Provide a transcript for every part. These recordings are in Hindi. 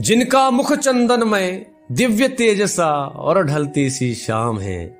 जिनका मुख चंदन में दिव्य तेजसा और ढलती सी शाम है।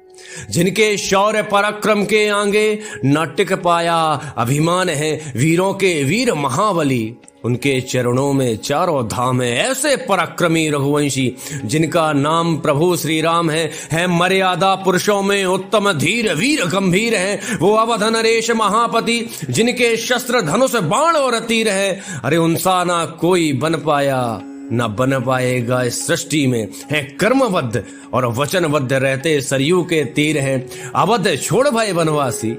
जिनके शौर्य पराक्रम के आगे न टिक पाया अभिमान है, वीरों के वीर महाबली। उनके चरणों में चारों धाम है, ऐसे पराक्रमी रघुवंशी, जिनका नाम प्रभु श्री राम है। है मर्यादा पुरुषों में उत्तम धीर, वीर गंभीर है। वो अवध नरेश महापति, जिनके शस्त्र धनुष बाण और तीर है। अरे उनसा ना कोई बन पाया न बन पाएगा इस सृष्टि में। है कर्मबद्ध और वचनबद्ध रहते सरयू के तीर हैं। अवध छोड़ भय वनवासी,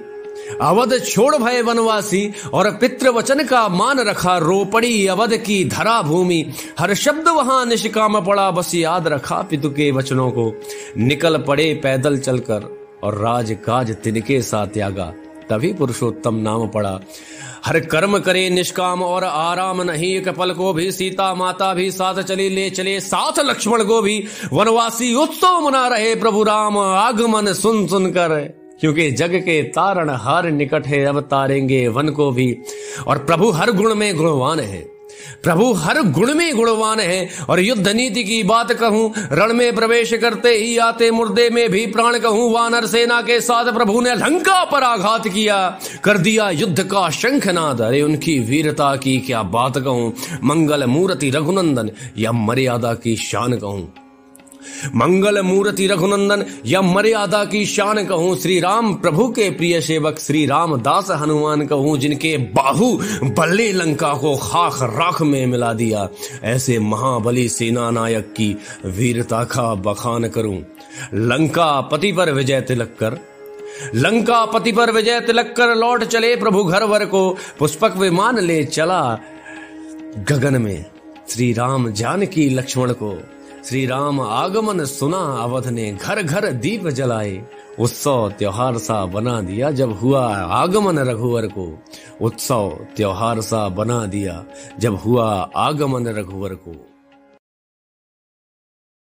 अवध छोड़ भय वनवासी और पितृ वचन का मान रखा रोपड़ी अवध की धरा भूमि। हर शब्द वहाँ निष्काम पड़ा, बस याद रखा पितु के वचनों को। निकल पड़े पैदल चलकर और राज काज तिनके साथ त्यागा तभी पुरुषोत्तम नाम पड़ा। हर कर्म करे निष्काम और आराम नहीं एक पल को भी सीता माता भी साथ चली, ले चले साथ लक्ष्मण को भी। वनवासी उत्सव मना रहे प्रभु राम, आगमन सुन सुन कर। क्योंकि जग के तारण हर निकट है, अब तारेंगे वन को भी। और प्रभु हर गुण में गुणवान है। प्रभु, हर गुण में गुणवान है और युद्ध नीति की बात कहूँ, रण में प्रवेश करते ही आते मुर्दे में भी प्राण कहूँ, वानर सेना के साथ प्रभु ने लंका पर आघात किया, कर दिया युद्ध का शंख शंखनाद। अरे, उनकी वीरता की क्या बात कहूँ? मंगल मूर्ति रघुनंदन या मर्यादा की शान कहूँ? मंगल मूर्ति रघुनंदन, या मर्यादा की शान कहूँ श्री राम प्रभु के प्रिय सेवक श्री राम दास हनुमान कहूँ, जिनके बाहु बल्ले लंका को खाक राख में मिला दिया। ऐसे महाबली सेना नायक की वीरता का बखान करूँ। लंका पति पर विजय तिलक कर। लंका पति पर विजय तिलक कर, लौट चले प्रभु घर वर को। पुष्पक विमान ले चला गगन में। श्री राम जानकी लक्ष्मण को। श्री राम आगमन सुना अवध ने घर घर दीप जलाए। उत्सव त्योहार सा बना दिया, जब हुआ आगमन रघुवर को। उत्सव त्योहार सा बना दिया, जब हुआ आगमन रघुवर को।